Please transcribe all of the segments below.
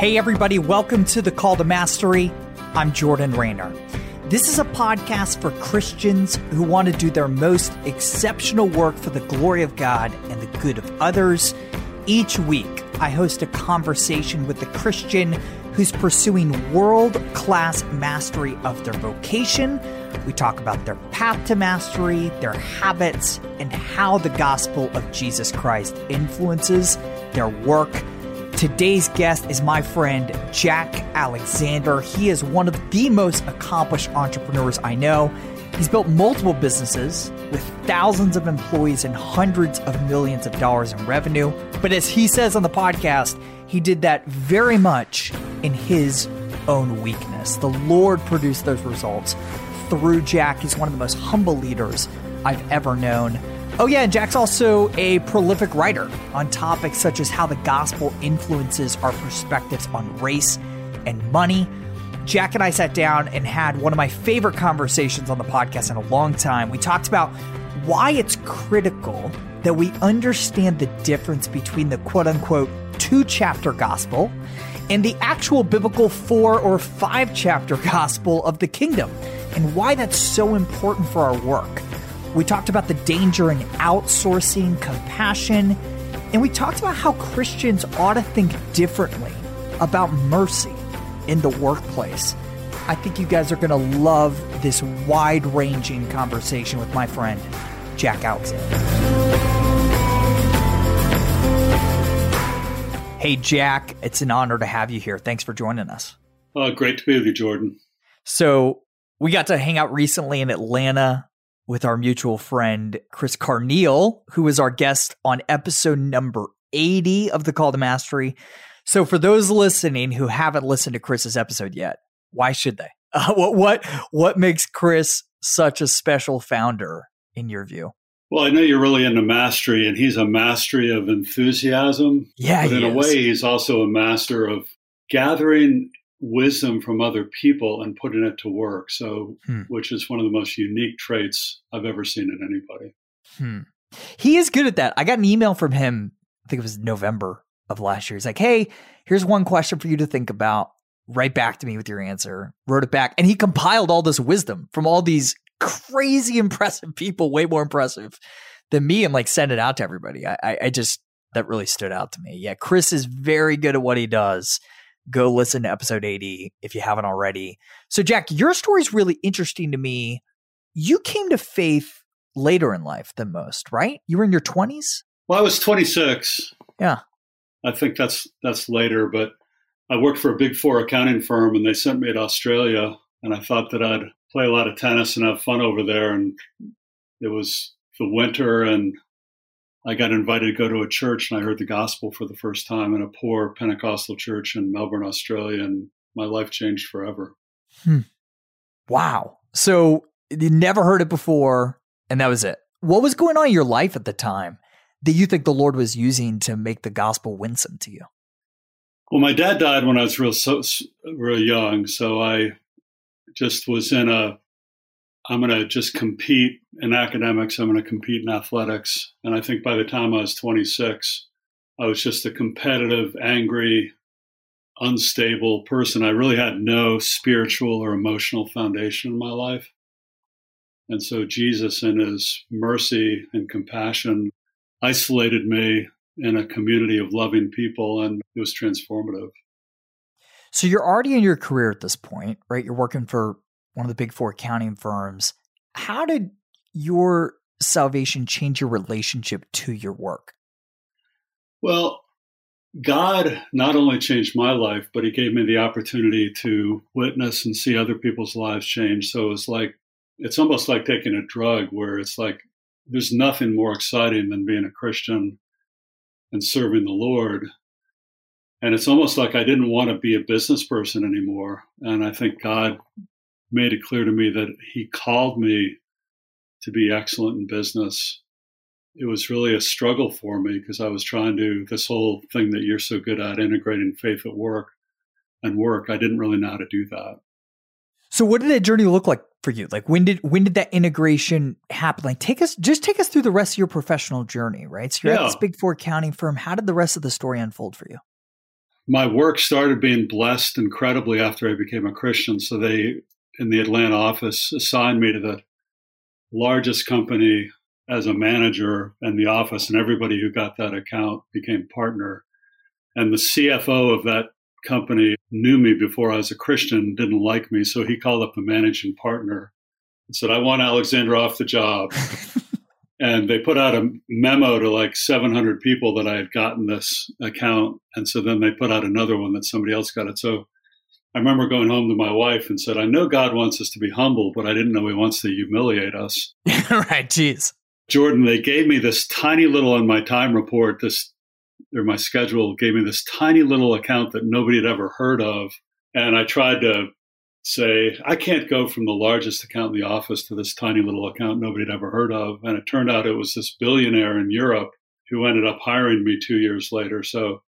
Hey, everybody, welcome to the Call to Mastery. I'm Jordan Raynor. This is a podcast for Christians who want to do their most exceptional work for the glory of God and the good of others. Each week, I host a conversation with a Christian who's pursuing world class mastery of their vocation. We talk about their path to mastery, their habits, and how the gospel of Jesus Christ influences their work Today's guest is my friend Jack Alexander. He is one of the most accomplished entrepreneurs I know. He's built multiple businesses with thousands of employees and hundreds of millions of dollars in revenue. But as he says on the podcast, he did that very much in his own weakness. The Lord produced those results through Jack. He's one of the most humble leaders I've ever known. Oh, yeah, and Jack's also a prolific writer on topics such as how the gospel influences our perspectives on race and money. Jack and I sat down and had one of my favorite conversations on the podcast in a long time. We talked about why it's critical that we understand the difference between the quote unquote two chapter gospel and the actual biblical four or five chapter gospel of the kingdom, and why that's so important for our work. We talked about the danger in outsourcing compassion, and we talked about how Christians ought to think differently about mercy in the workplace. I think you guys are going to love this wide ranging conversation with my friend, Jack Alexander. Hey, Jack, it's an honor to have you here. Thanks for joining us. Uh, great to be with you, Jordan. So, we got to hang out recently in Atlanta with our mutual friend Chris Carneal, who was our guest on episode number 80 of the Call to Mastery. So for those listening who haven't listened to Chris's episode yet, why should they? Uh, what what what makes Chris such a special founder in your view? Well, I know you're really into mastery, and he's a mastery of enthusiasm. Yeah, but in is. a way, he's also a master of gathering wisdom from other people and putting it to work. So, hmm. which is one of the most unique traits I've ever seen in anybody. Hmm. He is good at that. I got an email from him, I think it was November of last year. He's like, hey, here's one question for you to think about. Write back to me with your answer. Wrote it back. And he compiled all this wisdom from all these crazy impressive people, way more impressive than me, and like send it out to everybody. I, I, I just, that really stood out to me. Yeah, Chris is very good at what he does go listen to episode 80 if you haven't already. So, Jack, your story is really interesting to me. You came to faith later in life than most, right? You were in your 20s? Well, I was 26. Yeah. I think that's that's later, but I worked for a big four accounting firm and they sent me to Australia and I thought that I'd play a lot of tennis and have fun over there and it was the winter and I got invited to go to a church and I heard the gospel for the first time in a poor Pentecostal church in Melbourne, Australia, and my life changed forever. Hmm. Wow. So you never heard it before, and that was it. What was going on in your life at the time that you think the Lord was using to make the gospel winsome to you? Well, my dad died when I was real so real young, so I just was in a I'm going to just compete in academics. I'm going to compete in athletics. And I think by the time I was 26, I was just a competitive, angry, unstable person. I really had no spiritual or emotional foundation in my life. And so Jesus, in his mercy and compassion, isolated me in a community of loving people, and it was transformative. So you're already in your career at this point, right? You're working for one of the big four accounting firms. How did your salvation change your relationship to your work? Well, God not only changed my life, but He gave me the opportunity to witness and see other people's lives change. So it's like, it's almost like taking a drug where it's like, there's nothing more exciting than being a Christian and serving the Lord. And it's almost like I didn't want to be a business person anymore. And I think God made it clear to me that He called me to be excellent in business. It was really a struggle for me because I was trying to, this whole thing that you're so good at, integrating faith at work and work, I didn't really know how to do that. So what did that journey look like for you? Like when did when did that integration happen? Like take us just take us through the rest of your professional journey, right? So you're yeah. at this big four accounting firm. How did the rest of the story unfold for you? My work started being blessed incredibly after I became a Christian. So they in the Atlanta office assigned me to the largest company as a manager in the office, and everybody who got that account became partner. And the CFO of that company knew me before I was a Christian, didn't like me, so he called up the managing partner and said, "I want Alexander off the job." and they put out a memo to like 700 people that I had gotten this account, and so then they put out another one that somebody else got it. So I remember going home to my wife and said, I know God wants us to be humble, but I didn't know he wants to humiliate us. right. Jeez. Jordan, they gave me this tiny little on my time report, this or my schedule gave me this tiny little account that nobody had ever heard of. And I tried to say, I can't go from the largest account in the office to this tiny little account nobody had ever heard of. And it turned out it was this billionaire in Europe who ended up hiring me two years later. So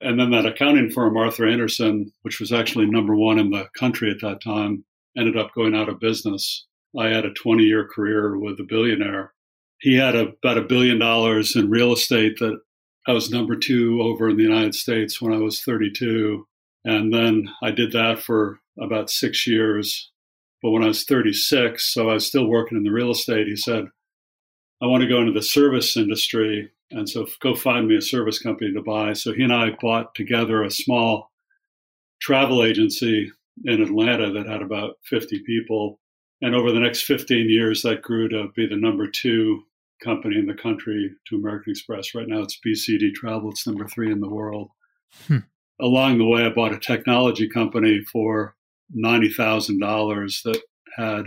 and then that accounting firm, Arthur Andersen, which was actually number one in the country at that time, ended up going out of business. I had a 20 year career with a billionaire. He had about a billion dollars in real estate that I was number two over in the United States when I was 32. And then I did that for about six years. But when I was 36, so I was still working in the real estate, he said, I want to go into the service industry and so go find me a service company to buy. So he and I bought together a small travel agency in Atlanta that had about 50 people. And over the next 15 years, that grew to be the number two company in the country to American Express. Right now, it's BCD Travel, it's number three in the world. Hmm. Along the way, I bought a technology company for $90,000 that had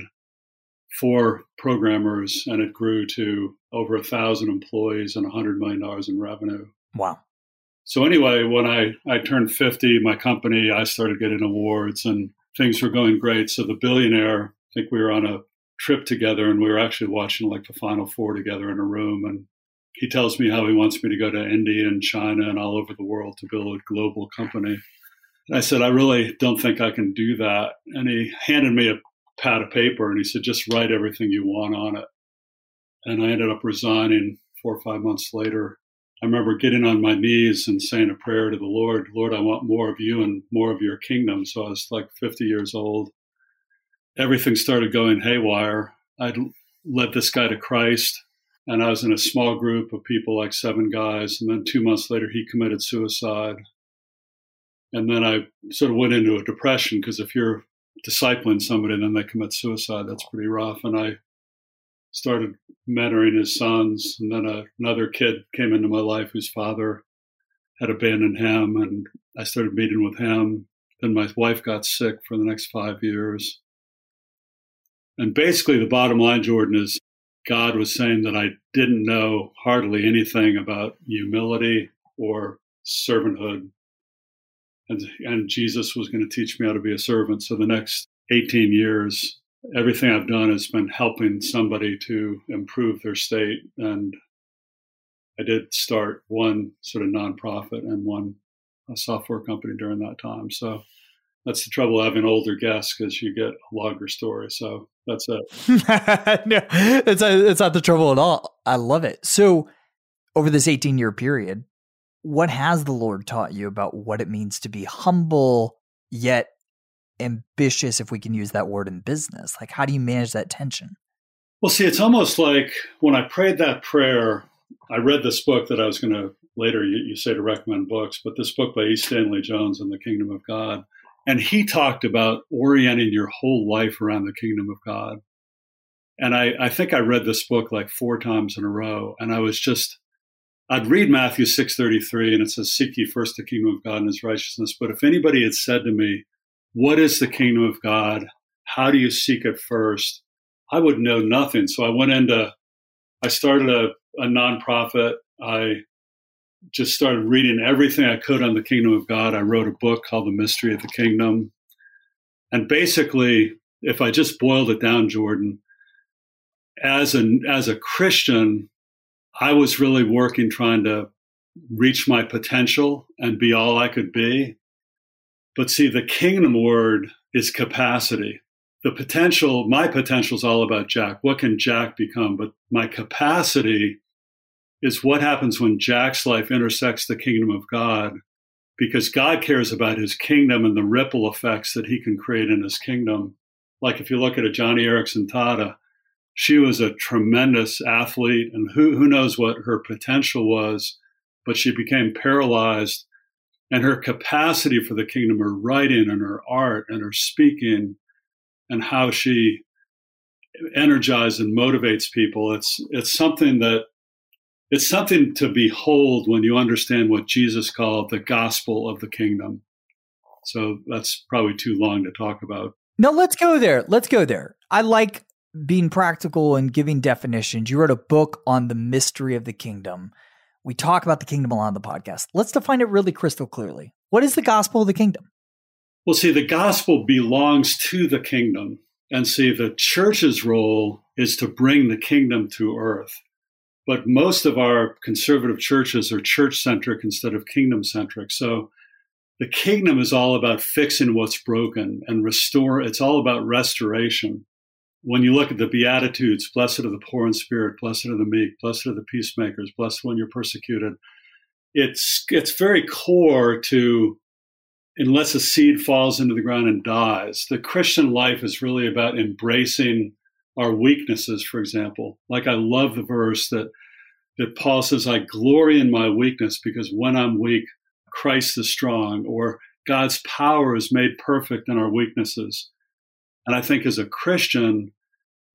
four programmers, and it grew to over a thousand employees and a hundred million dollars in revenue. Wow. So anyway, when I, I turned 50, my company, I started getting awards and things were going great. So the billionaire, I think we were on a trip together and we were actually watching like the final four together in a room. And he tells me how he wants me to go to India and China and all over the world to build a global company. And I said, I really don't think I can do that. And he handed me a pad of paper and he said, just write everything you want on it. And I ended up resigning four or five months later. I remember getting on my knees and saying a prayer to the Lord, Lord, I want more of you and more of your kingdom. So I was like 50 years old. Everything started going haywire. I'd led this guy to Christ, and I was in a small group of people, like seven guys. And then two months later, he committed suicide. And then I sort of went into a depression because if you're discipling somebody and then they commit suicide, that's pretty rough. And I started mentoring his sons. And then a, another kid came into my life whose father had abandoned him, and I started meeting with him. Then my wife got sick for the next five years. And basically, the bottom line, Jordan, is God was saying that I didn't know hardly anything about humility or servanthood. And, and Jesus was going to teach me how to be a servant. So the next 18 years, everything I've done has been helping somebody to improve their state. And I did start one sort of nonprofit and one software company during that time. So that's the trouble having older guests because you get a longer story. So that's it. no, it's, it's not the trouble at all. I love it. So over this 18 year period, what has the Lord taught you about what it means to be humble yet ambitious, if we can use that word in business? Like, how do you manage that tension? Well, see, it's almost like when I prayed that prayer, I read this book that I was going to later, you, you, say to recommend books, but this book by E. Stanley Jones in the Kingdom of God. And he talked about orienting your whole life around the kingdom of God. And I, I think I read this book like four times in a row. And I was just, I'd read Matthew 6.33 and it says, seek ye first the kingdom of God and his righteousness. But if anybody had said to me, what is the kingdom of God? How do you seek it first? I would know nothing. So I went into, I started a, a nonprofit. I just started reading everything I could on the kingdom of God. I wrote a book called The Mystery of the Kingdom. And basically, if I just boiled it down, Jordan, as a as a Christian, I was really working trying to reach my potential and be all I could be. But see, the kingdom word is capacity. The potential, my potential is all about Jack. What can Jack become? But my capacity is what happens when Jack's life intersects the kingdom of God, because God cares about his kingdom and the ripple effects that he can create in his kingdom. Like if you look at a Joni Eareckson Tada, she was a tremendous athlete, and who, who knows what her potential was, but she became paralyzed. And her capacity for the kingdom, her writing and her art and her speaking, and how she energizes and motivates people, it's it's something that it's something to behold when you understand what Jesus called the gospel of the kingdom. So that's probably too long to talk about. No, let's go there. Let's go there. I like being practical and giving definitions. You wrote a book on the mystery of the kingdom. We talk about the kingdom a lot on the podcast. Let's define it really crystal clearly. What is the gospel of the kingdom? Well, see, the gospel belongs to the kingdom. And see, the church's role is to bring the kingdom to earth. But most of our conservative churches are church centric instead of kingdom centric. So the kingdom is all about fixing what's broken and restore. It's all about restoration. When you look at the Beatitudes, blessed are the poor in spirit, blessed are the meek, blessed are the peacemakers, blessed when you're persecuted. It's it's very core to unless a seed falls into the ground and dies. The Christian life is really about embracing our weaknesses, for example. Like I love the verse that that Paul says, I glory in my weakness because when I'm weak, Christ is strong, or God's power is made perfect in our weaknesses. And I think as a Christian,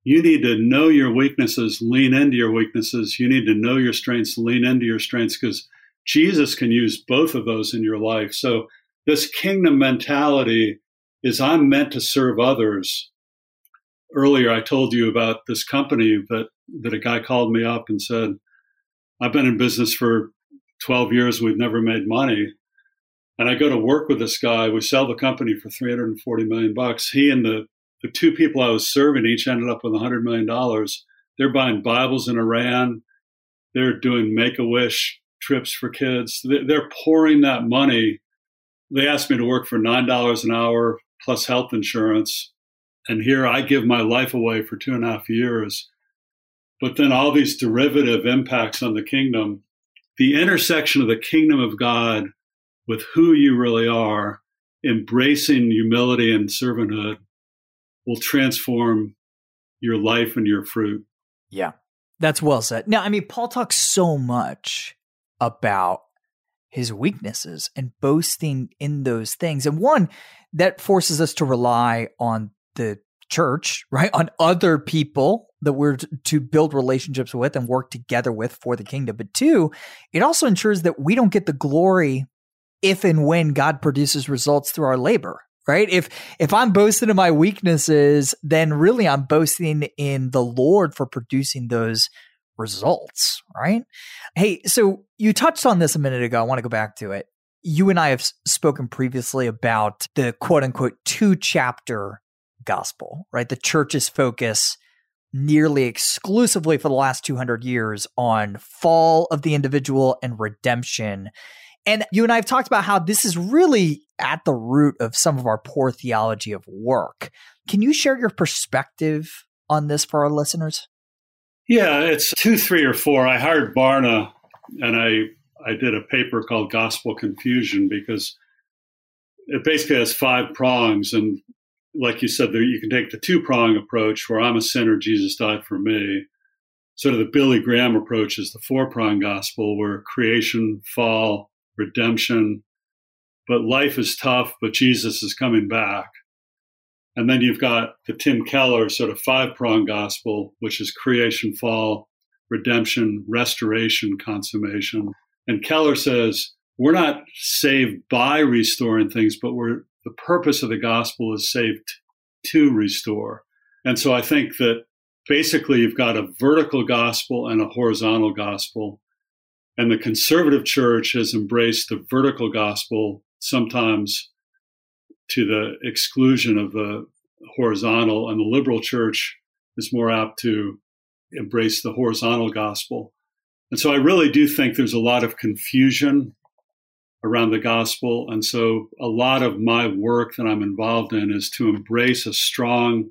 you need to know your weaknesses, lean into your weaknesses. You need to know your strengths, lean into your strengths, because Jesus can use both of those in your life. So, this kingdom mentality is I'm meant to serve others earlier I told you about this company that that a guy called me up and said, "I've been in business for 12 years. We've never made money." And I go to work with this guy. We sell the company for 340 million bucks. He and the the two people I was serving each ended up with 100 million dollars. They're buying Bibles in Iran. They're doing Make a Wish trips for kids. They're pouring that money. They asked me to work for nine dollars an hour plus health insurance and here I give my life away for two and a half years. But then all these derivative impacts on the kingdom, the intersection of the kingdom of God with who you really are, embracing humility and servanthood will transform your life and your fruit. Yeah, that's well said. Now, I mean, Paul talks so much about his weaknesses and boasting in those things. And one that forces us to rely on the church, right? On other people that we're to build relationships with and work together with for the kingdom. But two, it also ensures that we don't get the glory if and when God produces results through our labor, right? If if I'm boasting in my weaknesses, then really I'm boasting in the Lord for producing those results, right? Hey, so you touched on this a minute ago. I want to go back to it. You and I have spoken previously about the quote unquote two chapter gospel, right? The church's focus nearly exclusively for the last 200 years on fall of the individual and redemption. And you and I have talked about how this is really at the root of some of our poor theology of work. Can you share your perspective on this for our listeners? Yeah, it's two, three, or four. I hired Barna and I I did a paper called Gospel Confusion because it basically has five prongs and like you said, there, you can take the two prong approach where I'm a sinner, Jesus died for me. Sort of the Billy Graham approach is the four prong gospel where creation, fall, redemption, but life is tough, but Jesus is coming back. And then you've got the Tim Keller sort of five prong gospel, which is creation, fall, redemption, restoration, consummation. And Keller says, we're not saved by restoring things, but we're the purpose of the gospel is saved to restore. And so I think that basically you've got a vertical gospel and a horizontal gospel. And the conservative church has embraced the vertical gospel, sometimes to the exclusion of the horizontal, and the liberal church is more apt to embrace the horizontal gospel. And so I really do think there's a lot of confusion around the gospel. And so a lot of my work that I'm involved in is to embrace a strong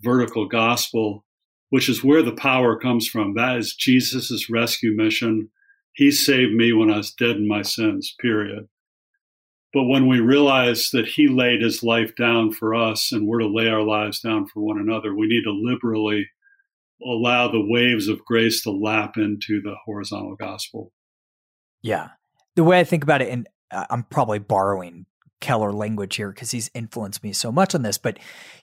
vertical gospel, which is where the power comes from. That is Jesus' rescue mission. He saved me when I was dead in my sins, period. But when we realize that he laid his life down for us and we're to lay our lives down for one another, we need to liberally allow the waves of grace to lap into the horizontal gospel. Yeah. The way I think about it, and uh, I'm probably borrowing Keller language here because he's influenced me so much on this, but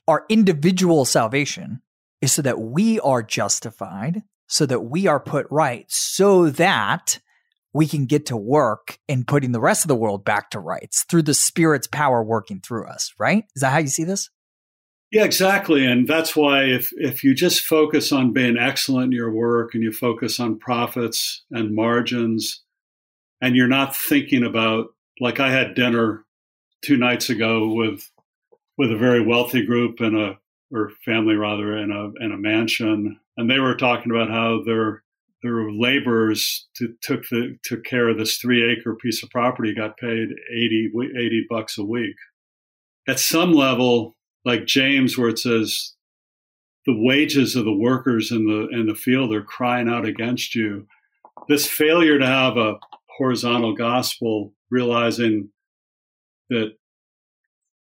our individual salvation is so that we are justified, so that we are put right, so that we can get to work in putting the rest of the world back to rights through the Spirit's power working through us, right? Is that how you see this? Yeah, exactly. And that's why if, if you just focus on being excellent in your work and you focus on profits and margins, and you're not thinking about, like I had dinner two nights ago with with a very wealthy group and a or family rather in a in a mansion, and they were talking about how their their laborers to, took the took care of this three acre piece of property got paid 80, 80 bucks a week. At some level, like James, where it says the wages of the workers in the in the field are crying out against you. This failure to have a horizontal gospel, realizing that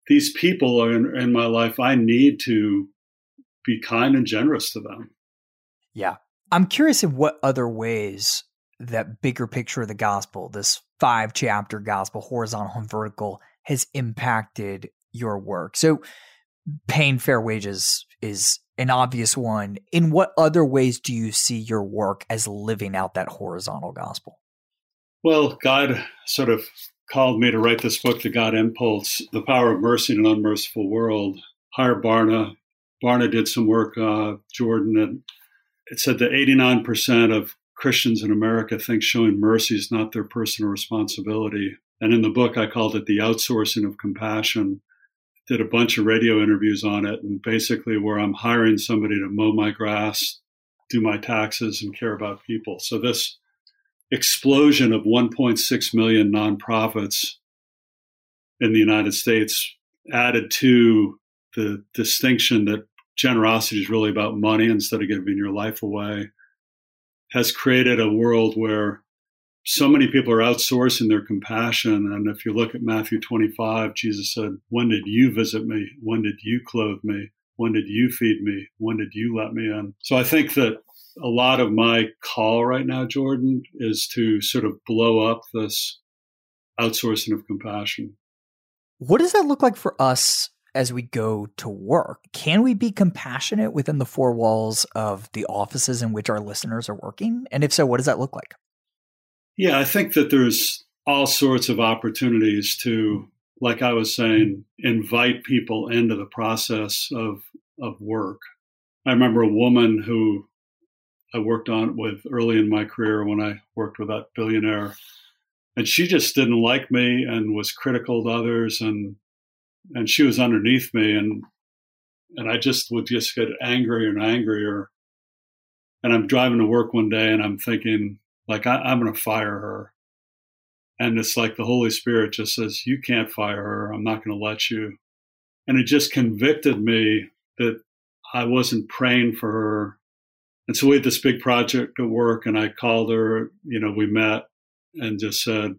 these people are in, in my life, I need to be kind and generous to them. Yeah. I'm curious in what other ways that bigger picture of the gospel, this five chapter gospel, horizontal and vertical, has impacted your work. So, paying fair wages is an obvious one. In what other ways do you see your work as living out that horizontal gospel? Well, God sort of called me to write this book, The God Impulse, The Power of Mercy in an Unmerciful World. Hired Barna. Barna did some work, uh, Jordan, and it said that 89% of Christians in America think showing mercy is not their personal responsibility. And in the book, I called it the outsourcing of compassion. Did a bunch of radio interviews on it, and basically, where I'm hiring somebody to mow my grass, do my taxes, and care about people. So, this explosion of 1.6 million nonprofits in the United States added to the distinction that generosity is really about money instead of giving your life away has created a world where so many people are outsourcing their compassion. And if you look at Matthew 25, Jesus said, When did you visit me? When did you clothe me? When did you feed me? When did you let me in? So I think that a lot of my call right now, Jordan, is to sort of blow up this outsourcing of compassion. What does that look like for us as we go to work? Can we be compassionate within the four walls of the offices in which our listeners are working? And if so, what does that look like? Yeah, I think that there's all sorts of opportunities to, like I was saying, invite people into the process of, of work. I remember a woman who I worked on with early in my career when I worked with that billionaire. And she just didn't like me and was critical to others and and she was underneath me and and I just would just get angrier and angrier. And I'm driving to work one day and I'm thinking, like, I, I'm going to fire her. And it's like the Holy Spirit just says, You can't fire her. I'm not going to let you. And it just convicted me that I wasn't praying for her and so we had this big project at work, and I called her. You know, we met and just said,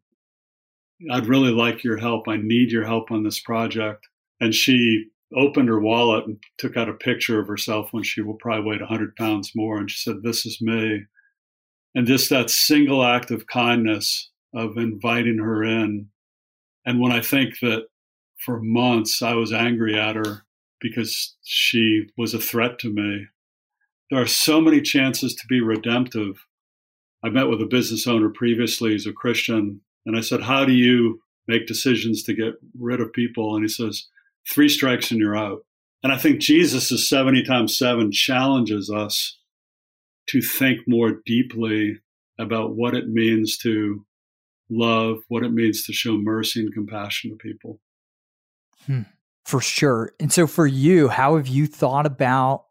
I'd really like your help. I need your help on this project. And she opened her wallet and took out a picture of herself when she will probably weighed 100 pounds more. And she said, This is me. And just that single act of kindness of inviting her in. And when I think that for months I was angry at her because she was a threat to me, there are so many chances to be redemptive. I met with a business owner previously, he's a Christian, and I said, How do you make decisions to get rid of people? And he says, Three strikes and you're out. And I think Jesus' 70 times 7 challenges us to think more deeply about what it means to love, what it means to show mercy and compassion to people. Hmm, for sure. And so for you, how have you thought about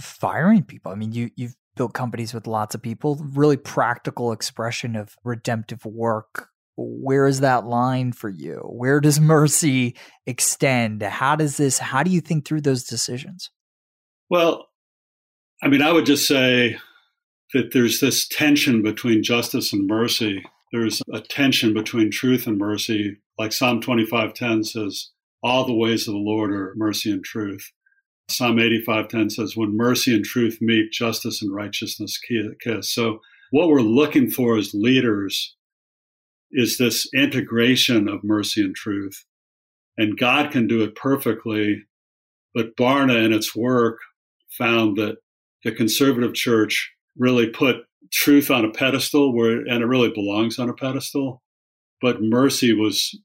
firing people? I mean, you you've built companies with lots of people, really practical expression of redemptive work. Where is that line for you? Where does mercy extend? How does this how do you think through those decisions? Well, I mean, I would just say that there's this tension between justice and mercy. There's a tension between truth and mercy. Like Psalm 25:10 says, all the ways of the Lord are mercy and truth. Psalm 85:10 says, when mercy and truth meet, justice and righteousness kiss. So what we're looking for as leaders is this integration of mercy and truth. And God can do it perfectly, but Barna in its work found that the conservative church really put truth on a pedestal where and it really belongs on a pedestal but mercy was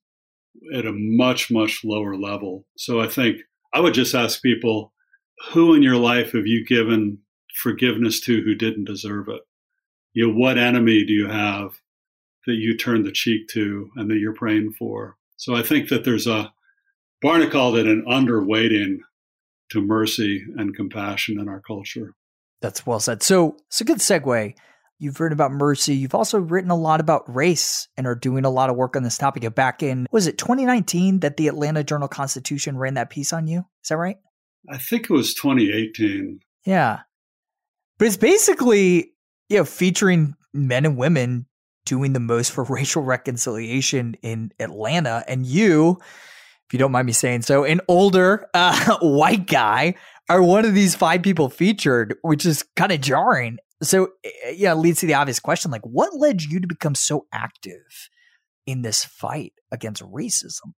at a much much lower level so i think i would just ask people who in your life have you given forgiveness to who didn't deserve it you know what enemy do you have that you turn the cheek to and that you're praying for so i think that there's a barna called it an underweighting to mercy and compassion in our culture that's well said. So it's a good segue. You've written about mercy. You've also written a lot about race and are doing a lot of work on this topic. Back in was it 2019 that the Atlanta Journal Constitution ran that piece on you? Is that right? I think it was 2018. Yeah, but it's basically you know featuring men and women doing the most for racial reconciliation in Atlanta, and you, if you don't mind me saying so, an older uh, white guy are one of these five people featured, which is kind of jarring. So, eh, eh, yeah, leads to the obvious question like, what led you to become so active in this fight against racism?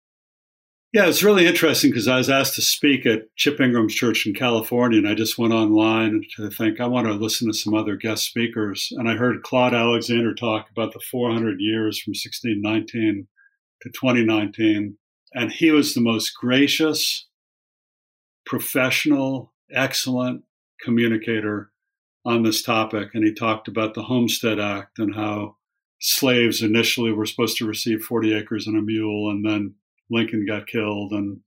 Yeah, it's really interesting because I was asked to speak at Chip Ingram's church in California, and I just went online to think I want to listen to some other guest speakers. And I heard Claude Alexander talk about the 400 years from 1619 to 2019. And he was the most gracious, professional, excellent communicator on this topic. And he talked about the Homestead Act and how slaves initially were supposed to receive 40 acres and a mule, and then Lincoln got killed and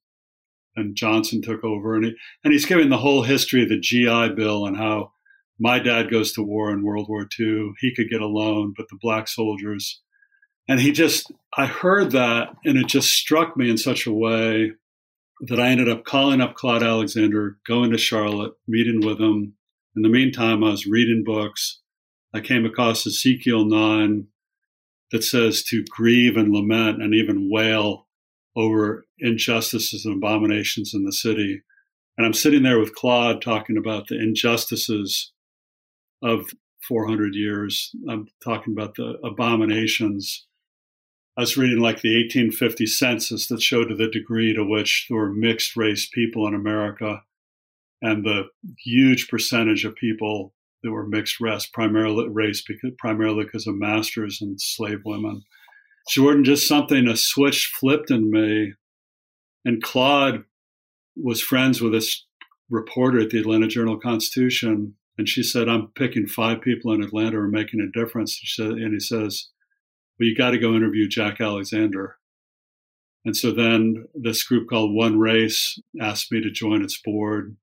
and Johnson took over. And, he, and he's giving the whole history of the GI Bill and how my dad goes to war in World War II. He could get a loan, but the black soldiers. And he just, I heard that and it just struck me in such a way that I ended up calling up Claude Alexander, going to Charlotte, meeting with him. In the meantime, I was reading books. I came across Ezekiel 9 that says to grieve and lament and even wail over injustices and abominations in the city. And I'm sitting there with Claude talking about the injustices of 400 years. I'm talking about the abominations I was reading like the 1850 census that showed to the degree to which there were mixed race people in America and the huge percentage of people that were mixed race, primarily race, because, primarily because of masters and slave women. Jordan, just something, a switch flipped in me. And Claude was friends with this reporter at the Atlanta Journal Constitution. And she said, I'm picking five people in Atlanta who are making a difference. She said, and he says, well, you got to go interview Jack Alexander. And so then this group called One Race asked me to join its board.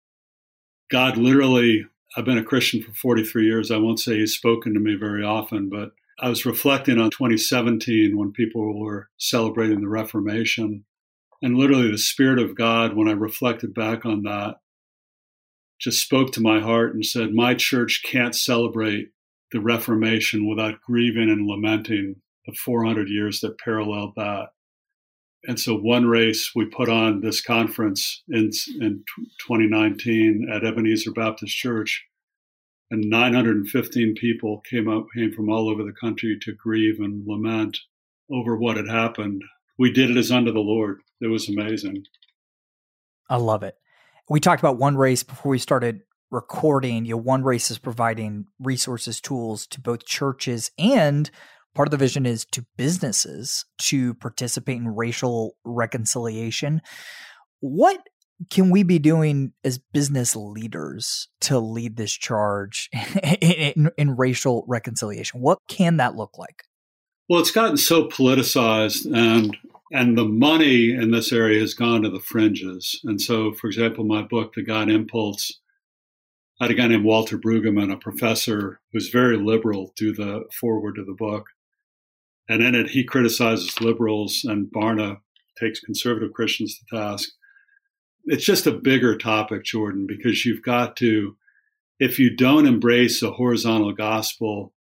God literally, I've been a Christian for 43 years. I won't say he's spoken to me very often, but I was reflecting on 2017 when people were celebrating the Reformation. And literally, the Spirit of God, when I reflected back on that, just spoke to my heart and said, My church can't celebrate the Reformation without grieving and lamenting the 400 years that paralleled that. And so, one race we put on this conference in, in 2019 at Ebenezer Baptist Church, and 915 people came up came from all over the country to grieve and lament over what had happened. We did it as unto the Lord. It was amazing. I love it. We talked about one race before we started recording. You know, one race is providing resources, tools to both churches and Part of the vision is to businesses to participate in racial reconciliation. What can we be doing as business leaders to lead this charge in, in, in, racial reconciliation? What can that look like? Well, it's gotten so politicized, and and the money in this area has gone to the fringes. And so, for example, my book, The God Impulse, I had a guy named Walter Brueggemann, a professor who's very liberal, do the forward to the book. And in it, he criticizes liberals, and Barna takes conservative Christians to task it's just a bigger topic, Jordan, because you've got to, if you don't embrace a horizontal gospel,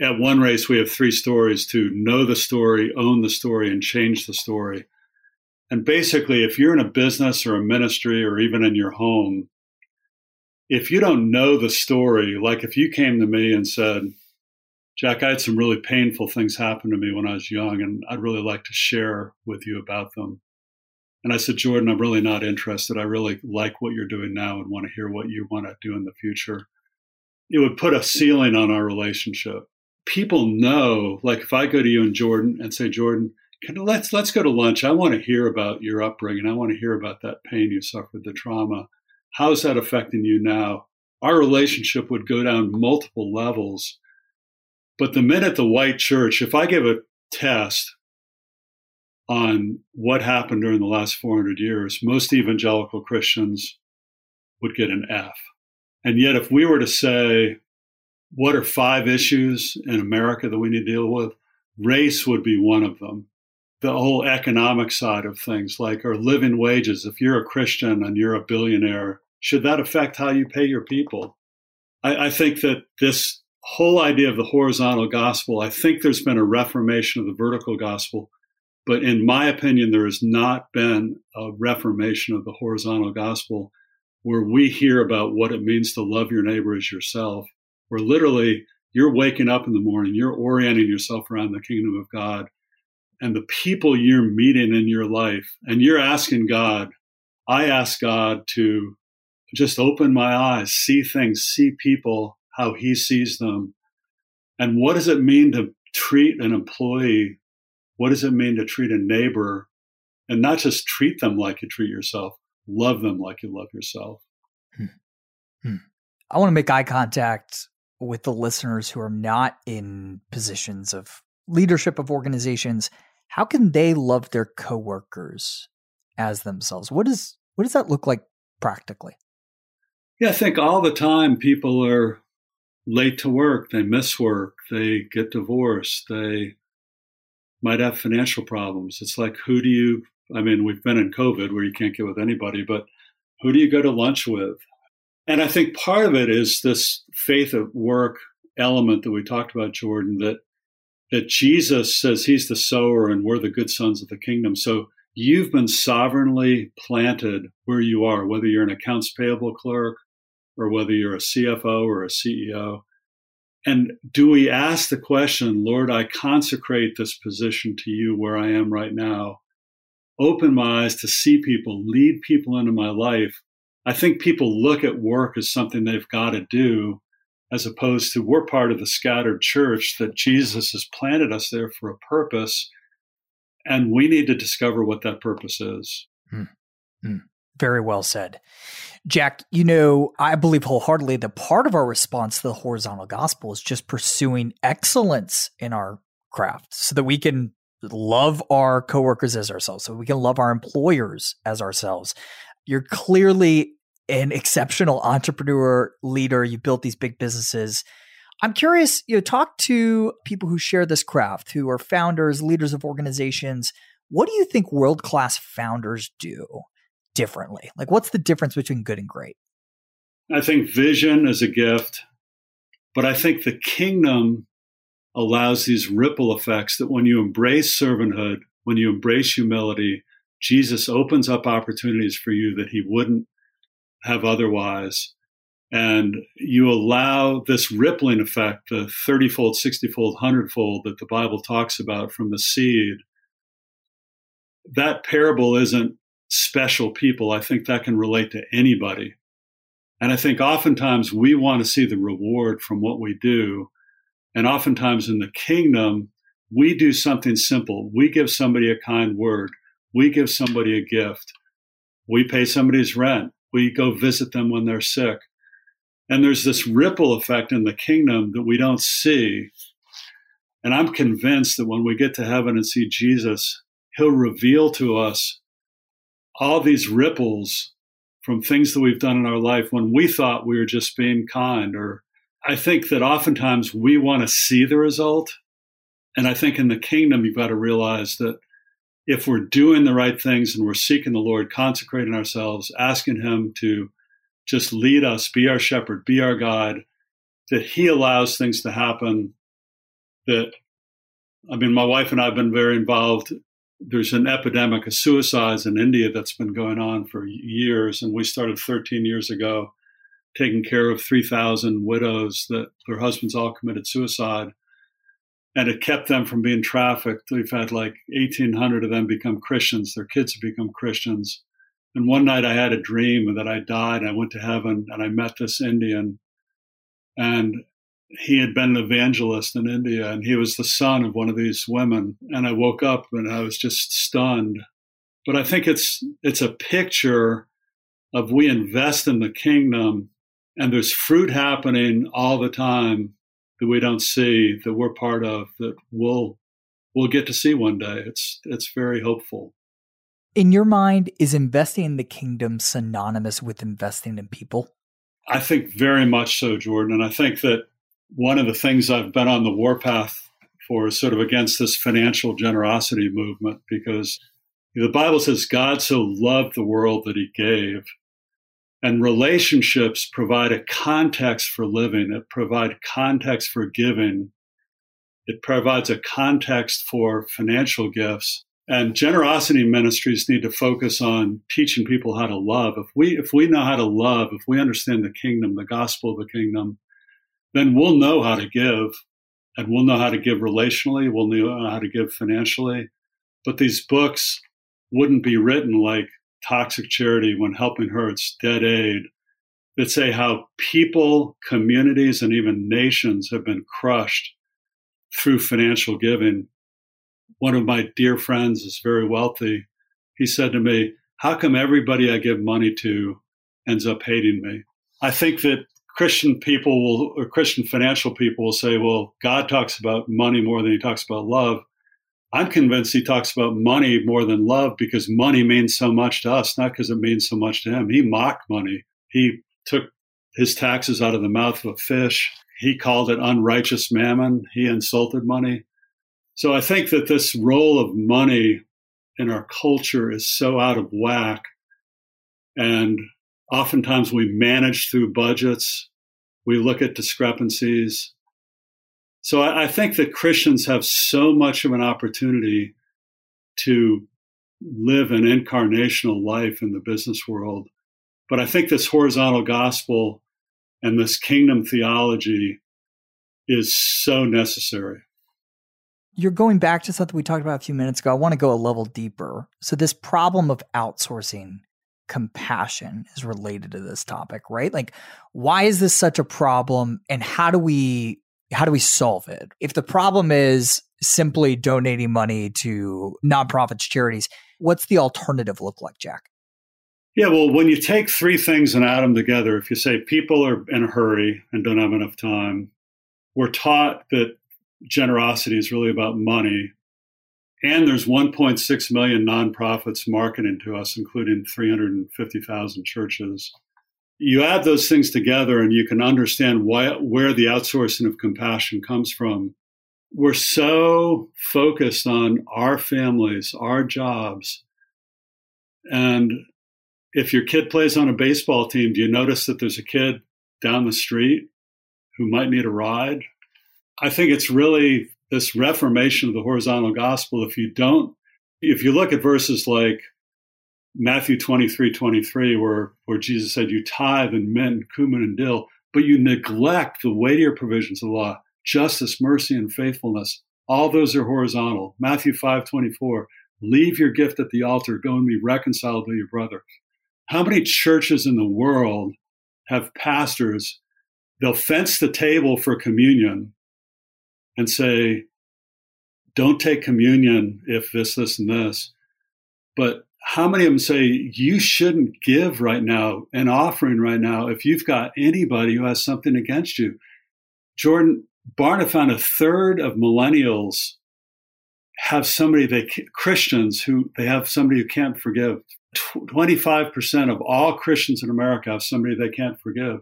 at one race we have three stories to know the story, own the story, and change the story. And basically, if you're in a business or a ministry or even in your home, if you don't know the story, like if you came to me and said, Jack, I had some really painful things happen to me when I was young, and I'd really like to share with you about them. And I said, Jordan, I'm really not interested. I really like what you're doing now and want to hear what you want to do in the future. It would put a ceiling on our relationship. People know, like if I go to you and Jordan and say, Jordan, can, let's let's go to lunch. I want to hear about your upbringing. I want to hear about that pain you suffered, the trauma. How's that affecting you now? Our relationship would go down multiple levels. But the minute the white church, if I give a test on what happened during the last 400 years, most evangelical Christians would get an F. And yet, if we were to say, what are five issues in America that we need to deal with? Race would be one of them. The whole economic side of things, like our living wages. If you're a Christian and you're a billionaire, should that affect how you pay your people? I, I think that this whole idea of the horizontal gospel, I think there's been a reformation of the vertical gospel but in my opinion, there has not been a reformation of the horizontal gospel where we hear about what it means to love your neighbor as yourself, where literally you're waking up in the morning, you're orienting yourself around the kingdom of God and the people you're meeting in your life, and you're asking God, I ask God to just open my eyes, see things, see people how He sees them. And what does it mean to treat an employee what does it mean to treat a neighbor and not just treat them like you treat yourself, love them like you love yourself? Hmm. Hmm. I want to make eye contact with the listeners who are not in positions of leadership of organizations. How can they love their coworkers as themselves? What does what does that look like practically? Yeah, I think all the time people are late to work, they miss work, they get divorced, they might have financial problems. It's like, who do you, I mean, we've been in COVID where you can't get with anybody, but who do you go to lunch with? And I think part of it is this faith at work element that we talked about, Jordan, that that Jesus says he's the sower and we're the good sons of the kingdom. So you've been sovereignly planted where you are, whether you're an accounts payable clerk or whether you're a CFO or a CEO. And do we ask the question, Lord, I consecrate this position to you where I am right now? Open my eyes to see people, lead people into my life. I think people look at work as something they've got to do, as opposed to we're part of the scattered church that Jesus has planted us there for a purpose. And we need to discover what that purpose is. Mm. Very well said. Jack, you know, I believe wholeheartedly that part of our response to the horizontal gospel is just pursuing excellence in our craft so that we can love our coworkers as ourselves, so we can love our employers as ourselves. You're clearly an exceptional entrepreneur leader. You built these big businesses. I'm curious, you know, talk to people who share this craft, who are founders, leaders of organizations. What do you think world class founders do? Differently? Like, what's the difference between good and great? I think vision is a gift, but I think the kingdom allows these ripple effects that when you embrace servanthood, when you embrace humility, Jesus opens up opportunities for you that he wouldn't have otherwise. And you allow this rippling effect, the 30 fold, 60 fold, 100 fold that the Bible talks about from the seed. That parable isn't special people, I think that can relate to anybody. And I think oftentimes we want to see the reward from what we do. And oftentimes in the kingdom, we do something simple. We give somebody a kind word. We give somebody a gift. We pay somebody's rent. We go visit them when they're sick. And there's this ripple effect in the kingdom that we don't see. And I'm convinced that when we get to heaven and see Jesus, he'll reveal to us all these ripples from things that we've done in our life when we thought we were just being kind. Or I think that oftentimes we want to see the result. And I think in the kingdom, you've got to realize that if we're doing the right things and we're seeking the Lord, consecrating ourselves, asking Him to just lead us, be our shepherd, be our guide, that He allows things to happen. That, I mean, my wife and I have been very involved. There's an epidemic of suicides in India that's been going on for years. And we started 13 years ago taking care of 3,000 widows that their husbands all committed suicide and it kept them from being trafficked. We've had like 1,800 of them become Christians. Their kids have become Christians. And one night I had a dream that I died. I went to heaven and I met this Indian. And he had been an evangelist in India and he was the son of one of these women. And I woke up and I was just stunned. But I think it's it's a picture of we invest in the kingdom and there's fruit happening all the time that we don't see that we're part of that we'll we'll get to see one day. It's it's very hopeful. In your mind, is investing in the kingdom synonymous with investing in people? I think very much so, Jordan. And I think that one of the things I've been on the warpath for is sort of against this financial generosity movement because the Bible says God so loved the world that he gave. And relationships provide a context for living, it provide context for giving, it provides a context for financial gifts. And generosity ministries need to focus on teaching people how to love. If we if we know how to love, if we understand the kingdom, the gospel of the kingdom, then we'll know how to give and we'll know how to give relationally, we'll know how to give financially. But these books wouldn't be written like toxic charity when helping hurts, dead aid, that say how people, communities, and even nations have been crushed through financial giving. One of my dear friends is very wealthy. He said to me, How come everybody I give money to ends up hating me? I think that Christian people will, or Christian financial people will say, Well, God talks about money more than he talks about love. I'm convinced he talks about money more than love because money means so much to us, not because it means so much to him. He mocked money. He took his taxes out of the mouth of a fish. He called it unrighteous mammon. He insulted money. So I think that this role of money in our culture is so out of whack. And oftentimes we manage through budgets. We look at discrepancies. So I, I think that Christians have so much of an opportunity to live an incarnational life in the business world. But I think this horizontal gospel and this kingdom theology is so necessary. You're going back to something we talked about a few minutes ago. I want to go a level deeper. So, this problem of outsourcing compassion is related to this topic, right? Like, why is this such a problem? And how do we how do we solve it? If the problem is simply donating money to nonprofits, charities, what's the alternative look like, Jack? Yeah, well, when you take three things and add them together, if you say people are in a hurry and don't have enough time, we're taught that generosity is really about money. And there's 1.6 million nonprofits marketing to us, including 350,000 churches you add those things together and you can understand why, where the outsourcing of compassion comes from. We're so focused on our families, our jobs. And if your kid plays on a baseball team, do you notice that there's a kid down the street who might need a ride? I think it's really this reformation of the horizontal gospel. If you don't, if you look at verses like Matthew 23, 23, where, where Jesus said, You tithe and mint, cumin, and dill, but you neglect the weightier provisions of the law, justice, mercy, and faithfulness. All those are horizontal. Matthew 5, 24, leave your gift at the altar, go and be reconciled to your brother. How many churches in the world have pastors? They'll fence the table for communion and say, Don't take communion if this, this, and this. But how many of them say you shouldn't give right now an offering right now if you've got anybody who has something against you? Jordan, Barna found a third of millennials have somebody they Christians who they have somebody who can't forgive. 25% of all Christians in America have somebody they can't forgive.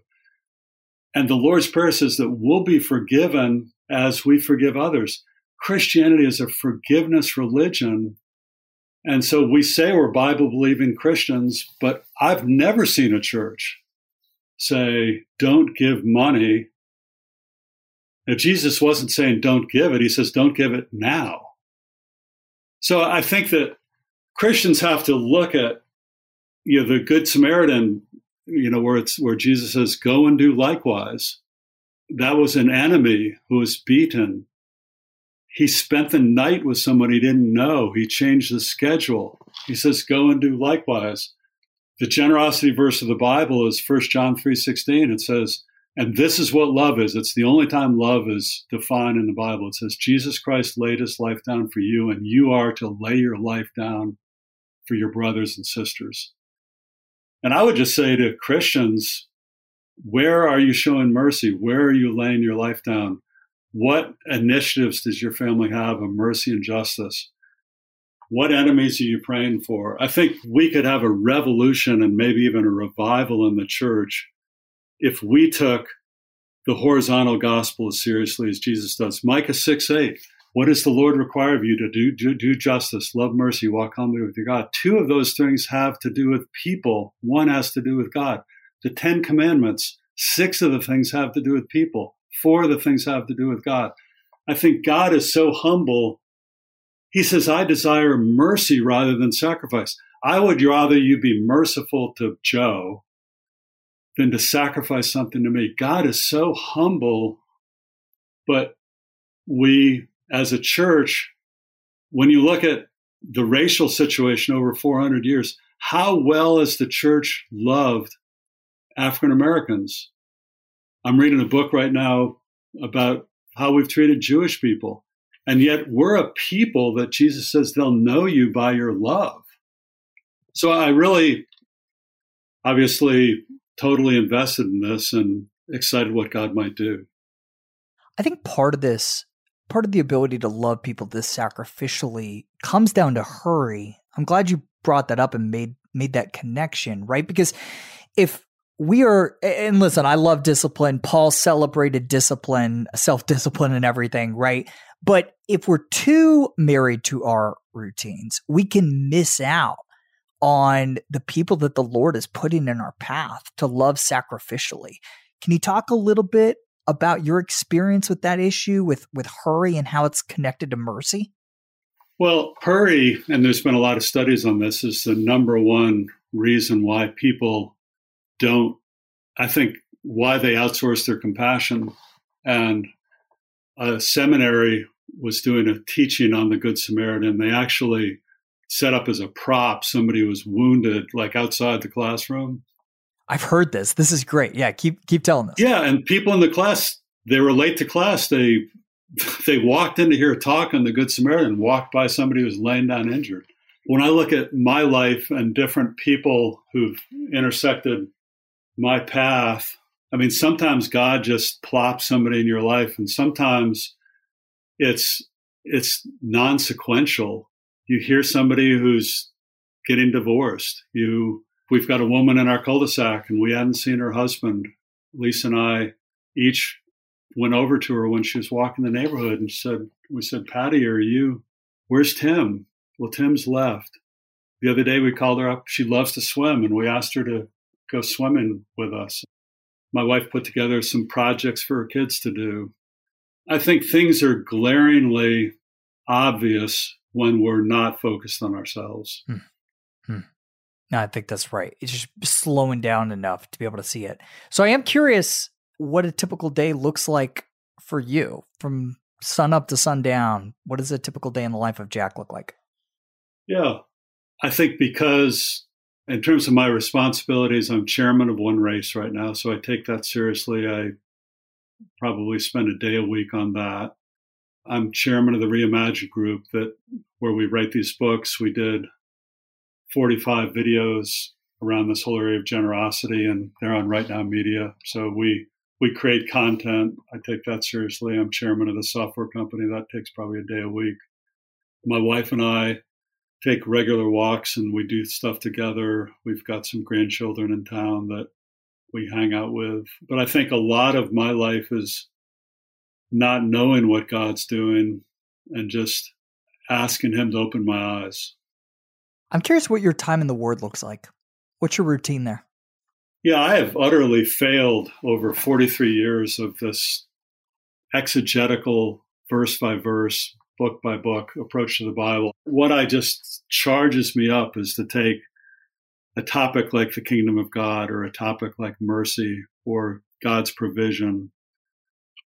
And the Lord's Prayer says that we'll be forgiven as we forgive others. Christianity is a forgiveness religion. And so we say we're Bible believing Christians, but I've never seen a church say, don't give money. Now, Jesus wasn't saying don't give it, he says don't give it now. So I think that Christians have to look at you know the Good Samaritan, you know, where it's where Jesus says, "Go and do likewise." That was an enemy who was beaten. He spent the night with someone he didn't know. He changed the schedule. He says, "Go and do likewise." The generosity verse of the Bible is 1 John 3:16. It says, and this is what love is. It's the only time love is defined in the Bible. It says, Jesus Christ laid his life down for you, and you are to lay your life down for your brothers and sisters. And I would just say to Christians, where are you showing mercy? Where are you laying your life down? What initiatives does your family have of mercy and justice? What enemies are you praying for? I think we could have a revolution and maybe even a revival in the church if we took the horizontal gospel as seriously as Jesus does. Micah 6 8. What does the Lord require of you to do? Do, do justice, love mercy, walk humbly with your God. Two of those things have to do with people. One has to do with God. The Ten Commandments, six of the things have to do with people. Four of the things have to do with God. I think God is so humble. He says, I desire mercy rather than sacrifice. I would rather you be merciful to Joe than to sacrifice something to me. God is so humble, but we as a church, when you look at the racial situation over 400 years, how well has the church loved African Americans? I'm reading a book right now about how we've treated Jewish people. And yet we're a people that Jesus says they'll know you by your love. So I really, obviously, totally invested in this and excited what God might do. I think part of this, part of the ability to love people this sacrificially comes down to hurry. I'm glad you brought that up and made made that connection, right? Because if we are and listen, I love discipline. Paul celebrated discipline, self-discipline and everything, right? But if we're too married to our routines, we can miss out on the people that the Lord is putting in our path to love sacrificially. Can you talk a little bit about your experience with that issue with with hurry and how it's connected to mercy? Well, hurry, and there's been a lot of studies on this, is the number one reason why people don't, I think, why they outsource their compassion. And a seminary was doing a teaching on the Good Samaritan. They actually set up as a prop somebody was wounded like outside the classroom. I've heard this. This is great. Yeah, keep keep telling us. Yeah, and people in the class they were late to class. They they walked in to hear a talk on the Good Samaritan, walked by somebody who was laying down injured. When I look at my life and different people who've intersected my path, I mean, sometimes God just plops somebody in your life, and sometimes it's it's non-sequential you hear somebody who's getting divorced. You, we've got a woman in our cul-de-sac and we hadn't seen her husband. Lisa and I each went over to her when she was walking the neighborhood and said, we said, Patty, are you, where's Tim? Well, Tim's left. The other day we called her up. She loves to swim and we asked her to go swimming with us. My wife put together some projects for her kids to do. I think things are glaringly obvious when we're not focused on ourselves. Hmm. Hmm. No, I think that's right. It's just slowing down enough to be able to see it. So I am curious what a typical day looks like for you from sun up to sundown. What does a typical day in the life of Jack look like? Yeah, I think because in terms of my responsibilities, I'm chairman of OneRace right now, so I take that seriously. I probably spend a day a week on that. I'm chairman of the Reimagine group that where we write these books. We did 45 videos around this whole area of generosity, and they're on RightNow Media. So we we create content. I take that seriously. I'm chairman of the software company. That takes probably a day a week. My wife and I take regular walks and we do stuff together. We've got some grandchildren in town that we hang out with. But I think a lot of my life is not knowing what God's doing and just asking Him to open my eyes. I'm curious what your time in the Word looks like. What's your routine there? Yeah, I have utterly failed over 43 years of this exegetical verse by verse, book by book approach to the Bible. What I just charges me up is to take a topic like the kingdom of God or a topic like mercy or God's provision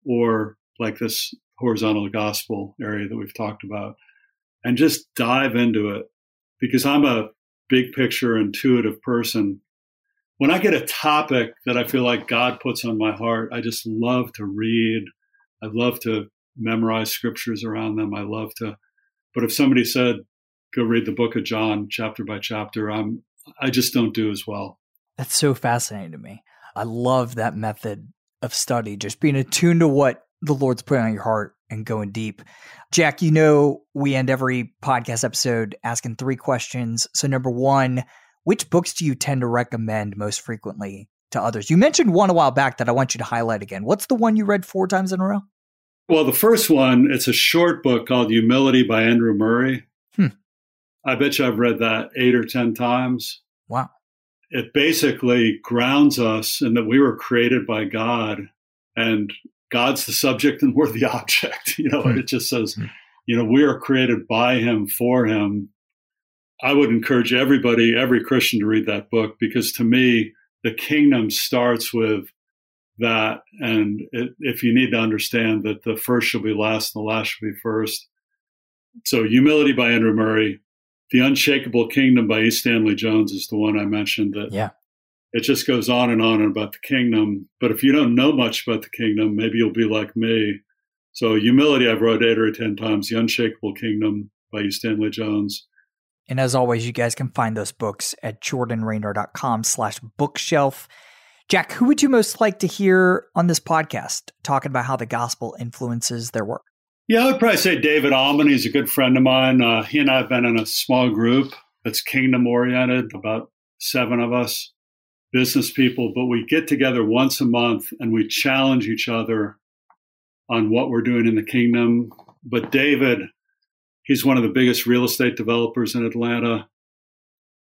or like this horizontal gospel area that we've talked about and just dive into it because I'm a big picture intuitive person. When I get a topic that I feel like God puts on my heart, I just love to read. I love to memorize scriptures around them. I love to, but if somebody said, go read the book of John chapter by chapter, I'm, I just don't do as well. That's so fascinating to me. I love that method of study, just being attuned to what the Lord's putting on your heart and going deep. Jack, you know, we end every podcast episode asking three questions. So, number one, which books do you tend to recommend most frequently to others? You mentioned one a while back that I want you to highlight again. What's the one you read four times in a row? Well, the first one, it's a short book called Humility by Andrew Murray. Hmm. I bet you I've read that eight or 10 times. Wow. It basically grounds us in that we were created by God and God's the subject and we're the object. You know, mm-hmm. it just says, mm-hmm. you know, we are created by Him for Him. I would encourage everybody, every Christian, to read that book because to me, the kingdom starts with that. And it, if you need to understand that the first shall be last and the last shall be first. So, Humility by Andrew Murray, The Unshakable Kingdom by E. Stanley Jones is the one I mentioned that yeah it just goes on and on about the kingdom. But if you don't know much about the kingdom, maybe you'll be like me. So humility, I've read eight or ten times. The Unshakable Kingdom by E. Stanley Jones. And as always, you guys can find those books at jordanraynor.com slash bookshelf. Jack, who would you most like to hear on this podcast talking about how the gospel influences their work? Yeah, I would probably say David Allman. He's a good friend of mine. Uh, he and I have been in a small group that's kingdom oriented, about seven of us business people, but we get together once a month and we challenge each other on what we're doing in the kingdom. But David, he's one of the biggest real estate developers in Atlanta.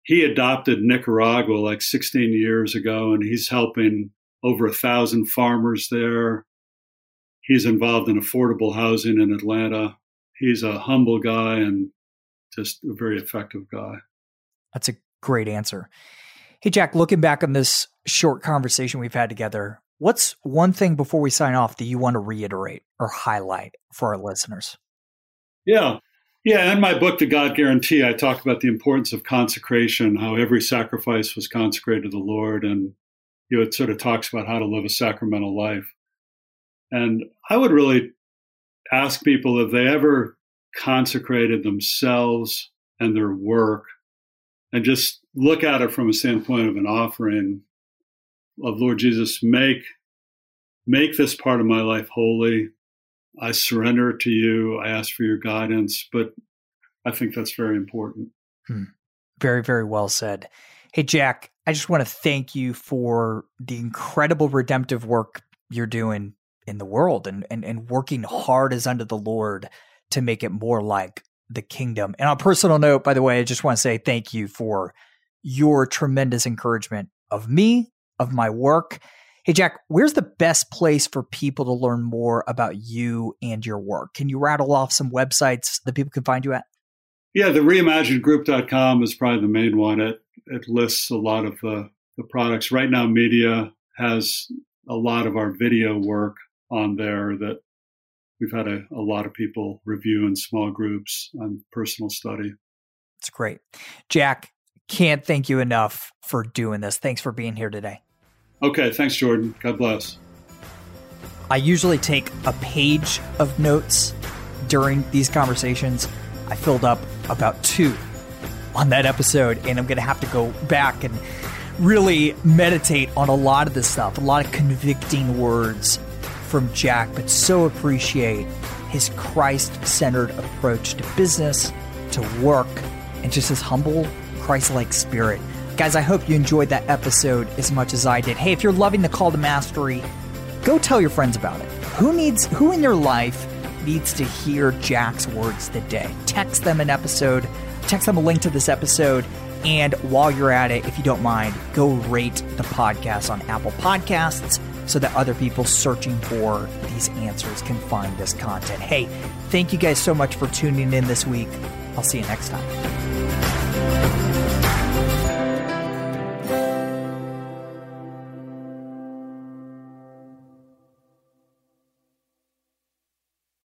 He adopted Nicaragua like 16 years ago, and he's helping over a thousand farmers there. He's involved in affordable housing in Atlanta. He's a humble guy and just a very effective guy. That's a great answer. Hey, Jack, looking back on this short conversation we've had together, what's one thing before we sign off that you want to reiterate or highlight for our listeners? Yeah. Yeah. In my book, The God Guarantee, I talk about the importance of consecration, how every sacrifice was consecrated to the Lord. And you know, it sort of talks about how to live a sacramental life. And I would really ask people if they ever consecrated themselves and their work and just look at it from a standpoint of an offering of Lord Jesus, make make this part of my life holy. I surrender to you. I ask for your guidance, but I think that's very important. Hmm. Very, very well said. Hey, Jack, I just want to thank you for the incredible redemptive work you're doing in the world and, and, and working hard as unto the Lord to make it more like the kingdom. And on a personal note, by the way, I just want to say thank you for your tremendous encouragement of me, of my work. Hey, Jack, where's the best place for people to learn more about you and your work? Can you rattle off some websites that people can find you at? Yeah, the reimaginegroup.com is probably the main one. It, it lists a lot of the, the products. Right now, media has a lot of our video work on there that we've had a, a lot of people review in small groups on personal study. It's great. Jack, can't thank you enough for doing this. Thanks for being here today. Okay. Thanks, Jordan. God bless. I usually take a page of notes during these conversations. I filled up about two on that episode, and I'm going to have to go back and really meditate on a lot of this stuff, a lot of convicting words from Jack, but so appreciate his Christ centered approach to business, to work, and just his humble, Christ like spirit. Guys, I hope you enjoyed that episode as much as I did. Hey, if you're loving the call to mastery, go tell your friends about it. Who needs who in your life needs to hear Jack's words today? Text them an episode, text them a link to this episode, and while you're at it, if you don't mind, go rate the podcast on Apple Podcasts so that other people searching for these answers can find this content. Hey, thank you guys so much for tuning in this week. I'll see you next time.